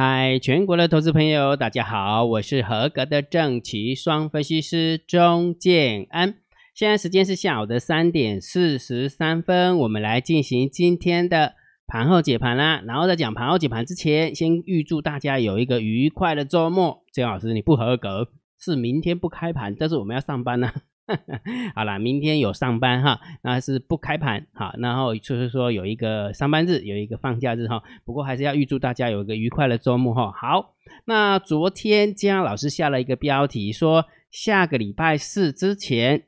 嗨，全国的投资朋友，大家好，我是合格的正奇双分析师钟建安。现在时间是下午的三点四十三分，我们来进行今天的盘后解盘啦。然后在讲盘后解盘之前，先预祝大家有一个愉快的周末。建老师，你不合格，是明天不开盘，但是我们要上班呢。好啦，明天有上班哈，那是不开盘哈，然后就是说有一个上班日，有一个放假日哈。不过还是要预祝大家有一个愉快的周末哈。好，那昨天姜老师下了一个标题，说下个礼拜四之前，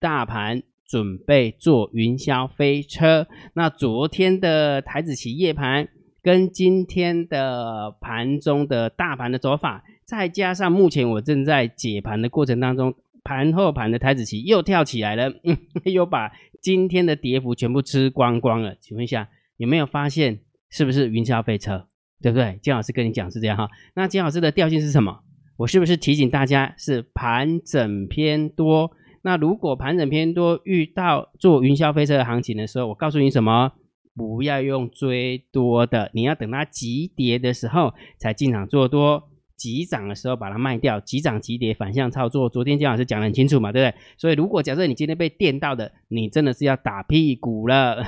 大盘准备坐云霄飞车。那昨天的台子期夜盘跟今天的盘中的大盘的走法，再加上目前我正在解盘的过程当中。盘后盘的台子期又跳起来了，嗯，又把今天的跌幅全部吃光光了。请问一下，有没有发现是不是云霄飞车？对不对？金老师跟你讲是这样哈。那金老师的调性是什么？我是不是提醒大家是盘整偏多？那如果盘整偏多遇到做云霄飞车的行情的时候，我告诉你什么？不要用追多的，你要等它急跌的时候才进场做多。急涨的时候把它卖掉，急涨急跌反向操作。昨天姜老师讲得很清楚嘛，对不对？所以如果假设你今天被电到的，你真的是要打屁股了。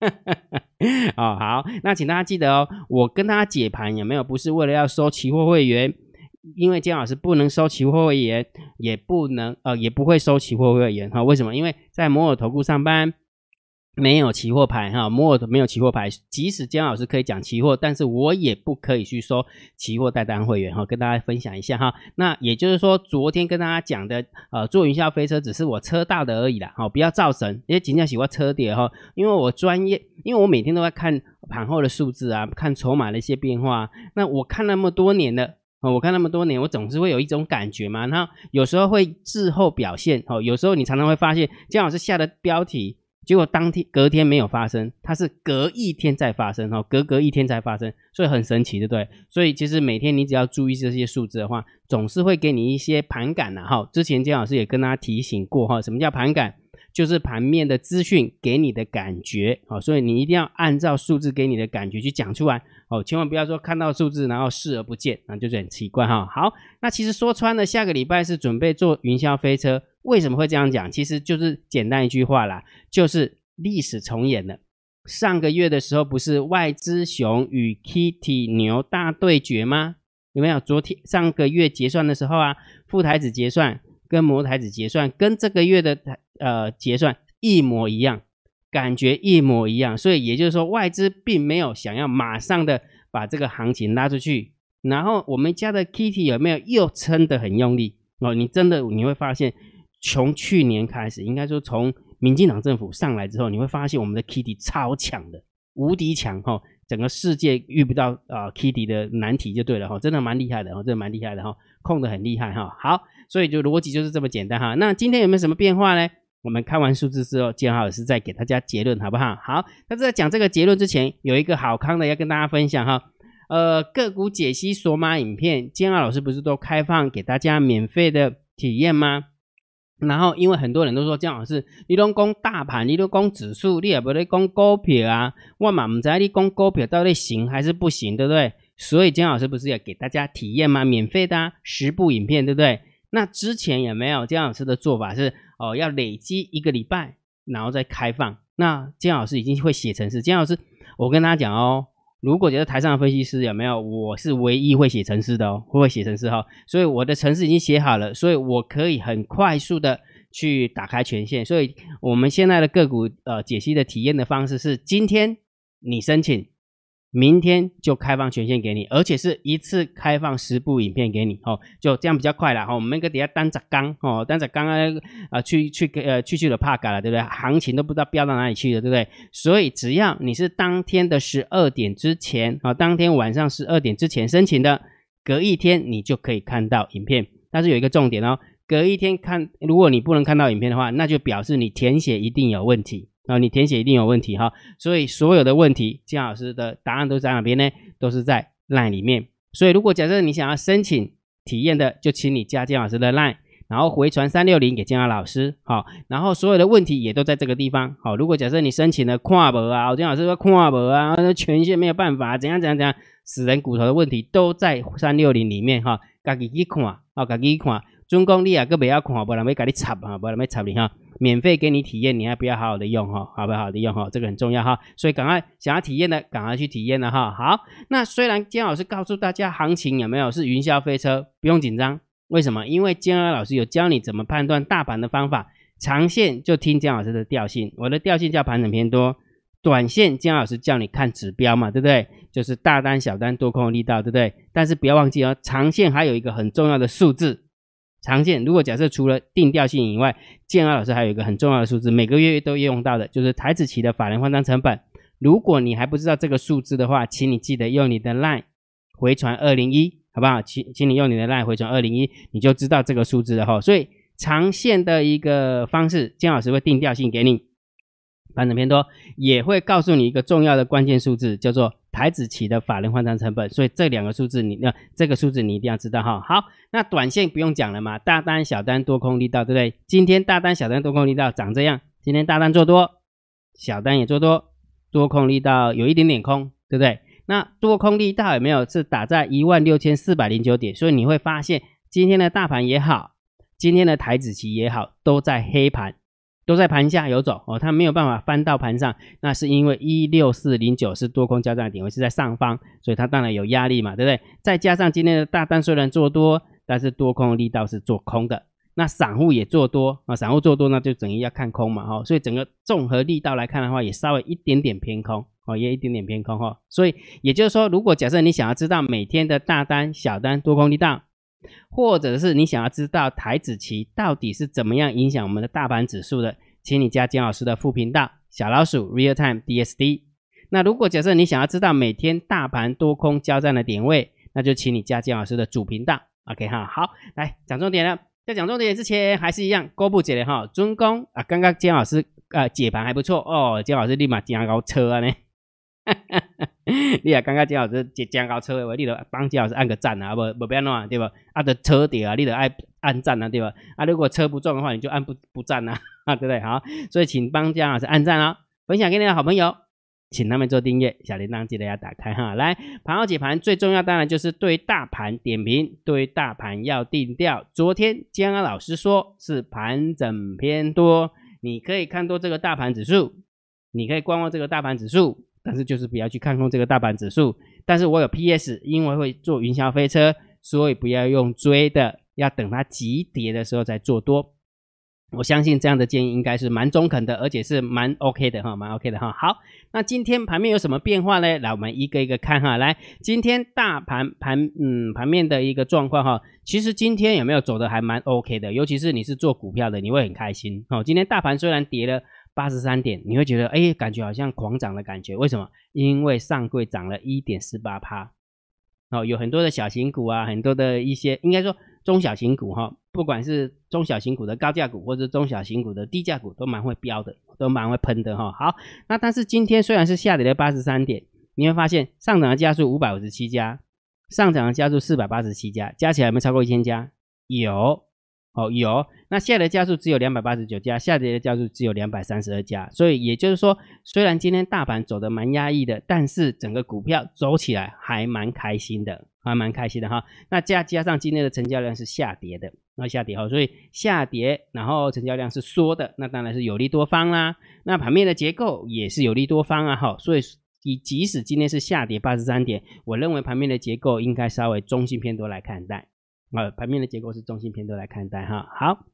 哦，好，那请大家记得哦，我跟大家解盘有没有？不是为了要收期货会员，因为姜老师不能收期货会员，也不能呃也不会收期货会员哈。为什么？因为在摩尔投顾上班。没有期货牌哈，摩尔没有期货牌。即使姜老师可以讲期货，但是我也不可以去收期货代单会员哈。跟大家分享一下哈。那也就是说，昨天跟大家讲的，呃，坐云霄飞车只是我车大的而已啦。好，不要造神，因为尽量喜欢车跌哈。因为我专业，因为我每天都在看盘后的数字啊，看筹码的一些变化。那我看那么多年了，我看那么多年，我总是会有一种感觉嘛。然后有时候会滞后表现哦，有时候你常常会发现姜老师下的标题。结果当天隔天没有发生，它是隔一天再发生哈，隔隔一天才发生，所以很神奇，对不对？所以其实每天你只要注意这些数字的话，总是会给你一些盘感的哈。之前姜老师也跟大家提醒过哈，什么叫盘感？就是盘面的资讯给你的感觉哦，所以你一定要按照数字给你的感觉去讲出来哦，千万不要说看到数字然后视而不见，那就是很奇怪哈。好，那其实说穿了，下个礼拜是准备坐云霄飞车。为什么会这样讲？其实就是简单一句话啦，就是历史重演了。上个月的时候，不是外资熊与 Kitty 牛大对决吗？有没有？昨天上个月结算的时候啊，副台子结算跟模台子结算，跟这个月的呃结算一模一样，感觉一模一样。所以也就是说，外资并没有想要马上的把这个行情拉出去。然后我们家的 Kitty 有没有又撑得很用力？哦，你真的你会发现。从去年开始，应该说从民进党政府上来之后，你会发现我们的 Kitty 超强的，无敌强哈！整个世界遇不到啊 Kitty 的难题就对了哈，真的蛮厉害的哈，真的蛮厉害的哈，控的很厉害哈。好，所以就逻辑就是这么简单哈。那今天有没有什么变化呢？我们看完数字之后，建浩老师再给大家结论好不好？好，那在讲这个结论之前，有一个好康的要跟大家分享哈。呃，个股解析索马影片，建浩老师不是都开放给大家免费的体验吗？然后，因为很多人都说姜老师，你都讲大盘，你都讲指数，你也不得讲股票啊。我嘛唔知你讲股票到底行还是不行，对不对？所以姜老师不是要给大家体验吗？免费的啊十部影片，对不对？那之前有没有姜老师的做法是哦，要累积一个礼拜，然后再开放。那姜老师已经会写程式，姜老师，我跟大家讲哦。如果觉得台上的分析师有没有，我是唯一会写程式的哦，会会写程式哈？所以我的程式已经写好了，所以我可以很快速的去打开权限。所以我们现在的个股呃解析的体验的方式是，今天你申请。明天就开放权限给你，而且是一次开放十部影片给你，哦，就这样比较快了，哈。我们那个底下单着刚，哦，单着刚刚啊，去去呃去去了怕改了，对不对？行情都不知道飙到哪里去了，对不对？所以只要你是当天的十二点之前，啊，当天晚上十二点之前申请的，隔一天你就可以看到影片。但是有一个重点哦，隔一天看，如果你不能看到影片的话，那就表示你填写一定有问题。啊，你填写一定有问题哈，所以所有的问题，金老师的答案都在哪边呢？都是在 LINE 里面。所以如果假设你想要申请体验的，就请你加金老师的 LINE，然后回传三六零给姜老师，好，然后所有的问题也都在这个地方，好，如果假设你申请了跨博啊，我姜老师说跨博啊，那权限没有办法，怎样怎样怎样，死人骨头的问题都在三六零里面哈，自己去看，哦，自己去看，准公你啊，个不要看，不然要给你插啊，不然要插你哈，免费给你体验，你还不要好好的用哈，好不好的用哈，这个很重要哈，所以赶快想要体验的，赶快去体验了哈。好，那虽然姜老师告诉大家行情有没有是云霄飞车，不用紧张。为什么？因为姜老师有教你怎么判断大盘的方法，长线就听姜老师的调性，我的调性叫盘整偏多；短线姜老师叫你看指标嘛，对不对？就是大单、小单、多空力道，对不对？但是不要忘记哦，长线还有一个很重要的数字。长线如果假设除了定调性以外，建安老师还有一个很重要的数字，每个月都用到的，就是台子期的法人换仓成本。如果你还不知道这个数字的话，请你记得用你的 LINE 回传二零一。好不好？请请你用你的 line 回传二零一，你就知道这个数字了哈。所以长线的一个方式，姜老师会定调性给你，反正偏多，也会告诉你一个重要的关键数字，叫做台子期的法人换仓成本。所以这两个数字，你那这个数字你一定要知道哈。好，那短线不用讲了嘛，大单、小单、多空力道，对不对？今天大单、小单、多空力道长这样，今天大单做多，小单也做多，多空力道有一点点空，对不对？那多空力道有没有是打在一万六千四百零九点？所以你会发现今天的大盘也好，今天的台子期也好，都在黑盘，都在盘下游走哦，它没有办法翻到盘上。那是因为一六四零九是多空交战的点位是在上方，所以它当然有压力嘛，对不对？再加上今天的大单虽然做多，但是多空力道是做空的。那散户也做多啊，散户做多那就等于要看空嘛，哈，所以整个综合力道来看的话，也稍微一点点偏空。哦，也一点点偏空哈，所以也就是说，如果假设你想要知道每天的大单、小单、多空力道，或者是你想要知道台子期到底是怎么样影响我们的大盘指数的，请你加姜老师的副频道小老鼠 Real Time DSD。那如果假设你想要知道每天大盘多空交战的点位，那就请你加姜老师的主频道。OK 哈，好，来讲重点了，在讲重点之前，还是一样，高布解的哈，尊公啊，刚刚姜老师啊解盘还不错哦，姜老师立马加高车啊呢。你也刚刚姜老师接姜高车的话，你就帮姜老师按个赞啊，不不不要弄啊，对吧？啊的车底啊，你得按按赞啊，对吧？啊，如果车不中的话，你就按不不赞啊，对不对？好，所以请帮姜老师按赞啊，分享给你的好朋友，请他们做订阅，小铃铛记得要打开哈。来，盘后解盘最重要当然就是对大盘点评，对大盘要定调。昨天姜老师说是盘整偏多，你可以看多这个大盘指数，你可以观望这个大盘指数。但是就是不要去看空这个大盘指数，但是我有 PS，因为会做云霄飞车，所以不要用追的，要等它急跌的时候再做多。我相信这样的建议应该是蛮中肯的，而且是蛮 OK 的哈，蛮 OK 的哈。好，那今天盘面有什么变化呢？来，我们一个一个看哈。来，今天大盘盘嗯盘面的一个状况哈，其实今天有没有走的还蛮 OK 的，尤其是你是做股票的，你会很开心哦。今天大盘虽然跌了。八十三点，你会觉得哎，感觉好像狂涨的感觉。为什么？因为上柜涨了一点四八趴，哦，有很多的小型股啊，很多的一些应该说中小型股哈，不管是中小型股的高价股，或者中小型股的低价股，都蛮会飙的，都蛮会喷的哈。好，那但是今天虽然是下跌了八十三点，你会发现上涨的家数五百五十七家，上涨的家数四百八十七家，加起来有没有超过一千家？有。哦，有，那下跌的家数只有两百八十九家，下跌的家数只有两百三十二家，所以也就是说，虽然今天大盘走的蛮压抑的，但是整个股票走起来还蛮开心的，还蛮开心的哈。那加加上今天的成交量是下跌的，那下跌哈，所以下跌，然后成交量是缩的，那当然是有利多方啦。那盘面的结构也是有利多方啊，哈，所以以即使今天是下跌八十三点，我认为盘面的结构应该稍微中性偏多来看待。啊，盘面的结构是中性偏多来看待哈。好，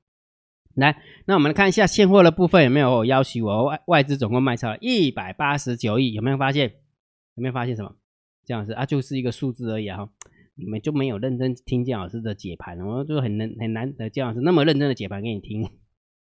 来，那我们来看一下现货的部分有没有要求我外外资总共卖超一百八十九亿，有没有发现？有没有发现什么？姜老师啊，就是一个数字而已哈。你们就没有认真听姜老师的解盘，我就很难很难的姜老师那么认真的解盘给你听。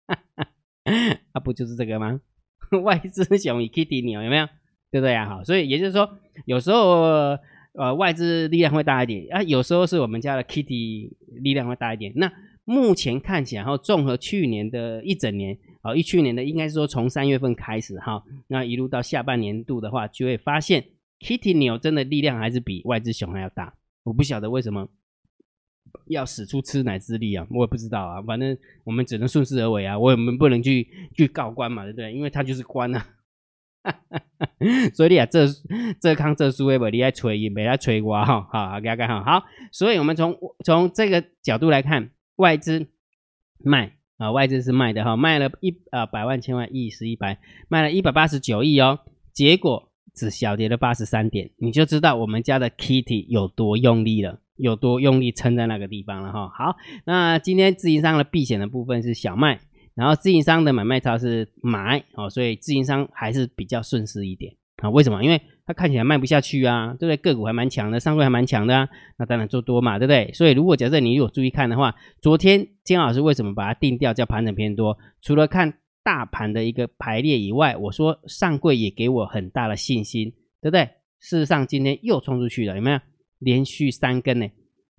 啊，不就是这个吗？外资熊以 Kitty 牛有没有？对不对呀？好，所以也就是说，有时候。呃，外资力量会大一点啊，有时候是我们家的 Kitty 力量会大一点。那目前看起来，然后综合去年的一整年，哦，一去年的应该是说从三月份开始哈，那一路到下半年度的话，就会发现 Kitty 牛真的力量还是比外资熊还要大。我不晓得为什么，要使出吃奶之力啊？我也不知道啊，反正我们只能顺势而为啊，我们不能去去告官嘛，对不对？因为他就是官啊。所以你啊，这这康这书诶，不你爱吹，也没来吹我哈，好，大家好，好。所以我们从从这个角度来看，外资卖啊，外资是卖的哈，卖了一啊百万千万亿十一百，卖了一百八十九亿哦，结果只小跌了八十三点，你就知道我们家的 Kitty 有多用力了，有多用力撑在那个地方了哈。好，那今天自营商的避险的部分是小麦。然后自营商的买卖超是买哦，所以自营商还是比较顺势一点啊？为什么？因为它看起来卖不下去啊，对不对？个股还蛮强的，上柜还蛮强的啊，那当然做多嘛，对不对？所以如果假设你有注意看的话，昨天金老师为什么把它定调叫盘整偏多？除了看大盘的一个排列以外，我说上柜也给我很大的信心，对不对？事实上今天又冲出去了，有没有？连续三根呢？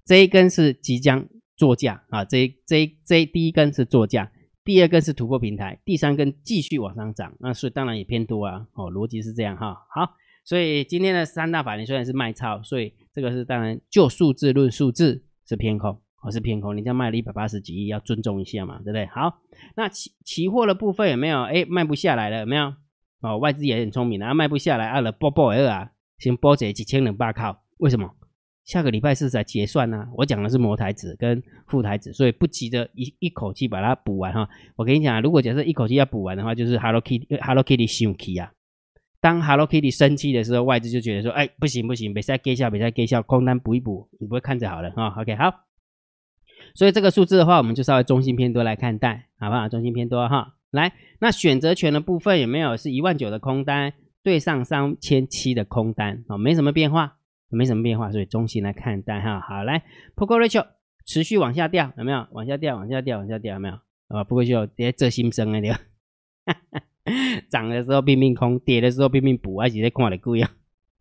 这一根是即将作价啊，这这这第一根是作价。第二根是突破平台，第三根继续往上涨，那所以当然也偏多啊。哦，逻辑是这样哈。好，所以今天的三大法人虽然是卖超，所以这个是当然就数字论数字是偏空，哦是偏空。人家卖了一百八十几亿，要尊重一下嘛，对不对？好，那期期货的部分有没有？哎，卖不下来了，有没有？哦，外资也很聪明啊，卖不下来，按了波波二啊，先波这几千两百靠，为什么？下个礼拜四才结算呢，我讲的是模台子跟副台子，所以不急着一一口气把它补完哈。我跟你讲，如果假设一口气要补完的话，就是 Hello Kitty Hello Kitty 生气啊。当 Hello Kitty 生气的时候，外资就觉得说，哎，不行不行，别再给笑，别再给笑，空单补一补，你不会看着好了哈。OK 好，所以这个数字的话，我们就稍微中性偏多来看待，好不好？中性偏多哈。来，那选择权的部分有没有是一万九的空单对上三千七的空单啊？没什么变化。没什么变化，所以中性来看待哈。好，来 p o k o Ratio 持续往下掉，有没有？往下掉，往下掉，往下掉，有没有？啊 p o k o Ratio 跌这心声啊，对吧？涨的时候拼命空，跌的时候拼命补，而且在看的贵啊。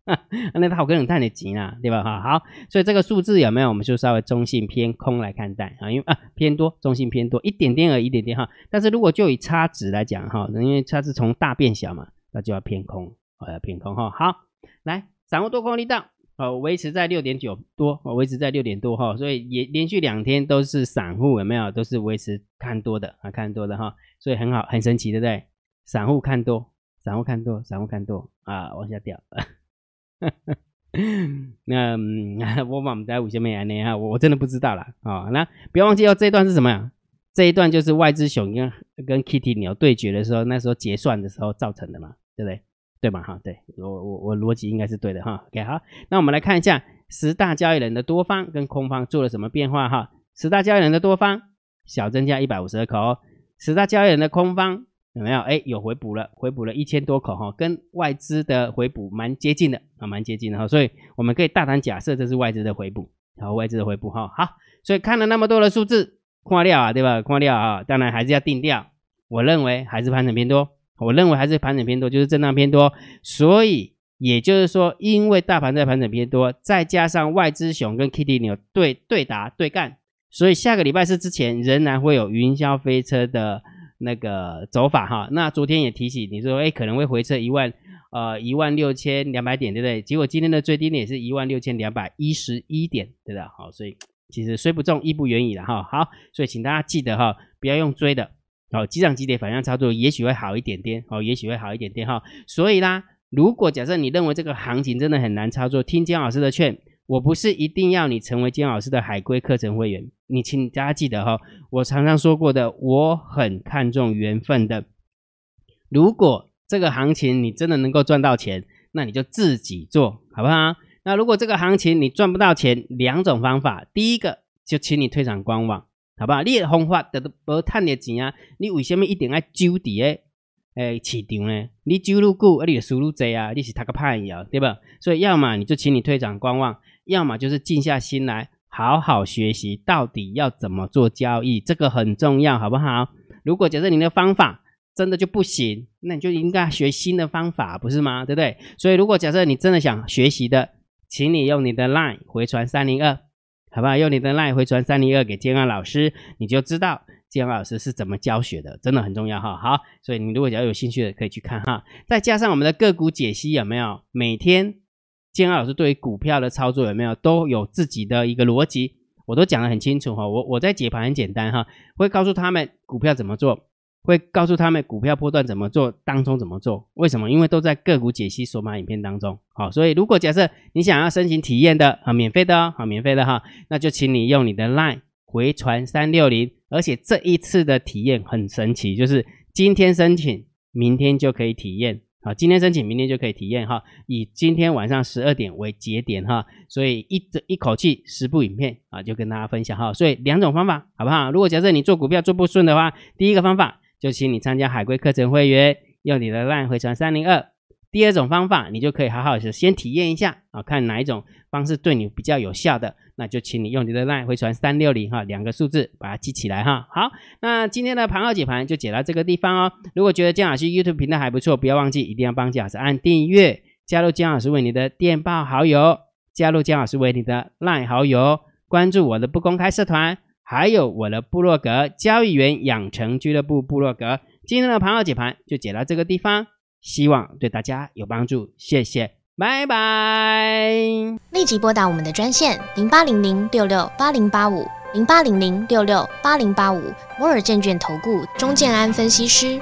那他好可能赚点钱啊，对吧？哈，好，所以这个数字有没有？我们就稍微中性偏空来看待啊，因为啊偏多，中性偏多，一点点而已，一点点哈。但是如果就以差值来讲哈，因为它是从大变小嘛，那就要偏空，要偏空哈。好，来掌握多空力道。哦，维持在六点九多，维持在六点多哈，所以也连续两天都是散户有没有？都是维持看多的啊，看多的哈，所以很好，很神奇，对不对？散户看多，散户看多，散户看多啊，往下掉。那 我我们在五千美元内哈，我真的不知道了啊。那不要忘记哦，这一段是什么呀？这一段就是外资熊跟跟 Kitty 鸟对决的时候，那时候结算的时候造成的嘛，对不对？对嘛？哈，对我我我逻辑应该是对的哈。OK，好，那我们来看一下十大交易人的多方跟空方做了什么变化哈。十大交易人的多方小增加一百五十二口，十大交易人的空方有没有？哎，有回补了，回补了一千多口哈，跟外资的回补蛮接近的啊，蛮接近的哈。所以我们可以大胆假设这是外资的回补，好，外资的回补哈。好，所以看了那么多的数字，框掉啊，对吧？框掉啊，当然还是要定调。我认为还是盘整偏多。我认为还是盘整偏多，就是震荡偏多，所以也就是说，因为大盘在盘整偏多，再加上外资熊跟 Kitty 牛对对打对干，所以下个礼拜四之前仍然会有云霄飞车的那个走法哈。那昨天也提醒你说，哎，可能会回撤一万呃一万六千两百点，对不对？结果今天的最低点是一万六千两百一十一点，对的。好，所以其实虽不中，亦不远矣了哈。好，所以请大家记得哈，不要用追的。好，机涨急跌反向操作也许会好一点点，哦，也许会好一点点哈。所以啦，如果假设你认为这个行情真的很难操作，听姜老师的劝，我不是一定要你成为姜老师的海龟课程会员，你请大家记得哈，我常常说过的，我很看重缘分的。如果这个行情你真的能够赚到钱，那你就自己做好不好？那如果这个行情你赚不到钱，两种方法，第一个就请你退场观望。好不好？你的方法得到无赚的钱啊？你为什么一定要揪伫诶诶市场呢？你揪入久，而，你的收入低啊？你是他个叛逆啊？对吧？所以要么你就请你退场观望，要么就是静下心来好好学习，到底要怎么做交易，这个很重要，好不好？如果假设你的方法真的就不行，那你就应该学新的方法，不是吗？对不对？所以如果假设你真的想学习的，请你用你的 LINE 回传三零二。好不好？用你的 line 回传三零二给建安老师，你就知道建安老师是怎么教学的，真的很重要哈。好，所以你如果只要有兴趣的，可以去看哈。再加上我们的个股解析有没有？每天建安老师对于股票的操作有没有都有自己的一个逻辑？我都讲得很清楚哈。我我在解盘很简单哈，会告诉他们股票怎么做，会告诉他们股票波段怎么做，当中怎么做。为什么？因为都在个股解析索马影片当中。好，所以如果假设你想要申请体验的啊，免费的哦，好，免费的哈，那就请你用你的 LINE 回传三六零。而且这一次的体验很神奇，就是今天申请，明天就可以体验。好，今天申请，明天就可以体验哈。以今天晚上十二点为节点哈，所以一一口气十部影片啊，就跟大家分享哈。所以两种方法好不好？如果假设你做股票做不顺的话，第一个方法就请你参加海龟课程会员，用你的 LINE 回传三零二。第二种方法，你就可以好好的先体验一下啊，看哪一种方式对你比较有效的。那就请你用你的 LINE 回传三六零哈，两个数字把它记起来哈。好，那今天的盘号解盘就解到这个地方哦。如果觉得姜老师 YouTube 频道还不错，不要忘记一定要帮姜老师按订阅，加入姜老师为你的电报好友，加入姜老师为你的 LINE 好友，关注我的不公开社团，还有我的部落格交易员养成俱乐部部落格。今天的盘号解盘就解到这个地方，希望对大家有帮助，谢谢。拜拜！立即拨打我们的专线零八零零六六八零八五零八零零六六八零八五摩尔证券投顾钟建安分析师。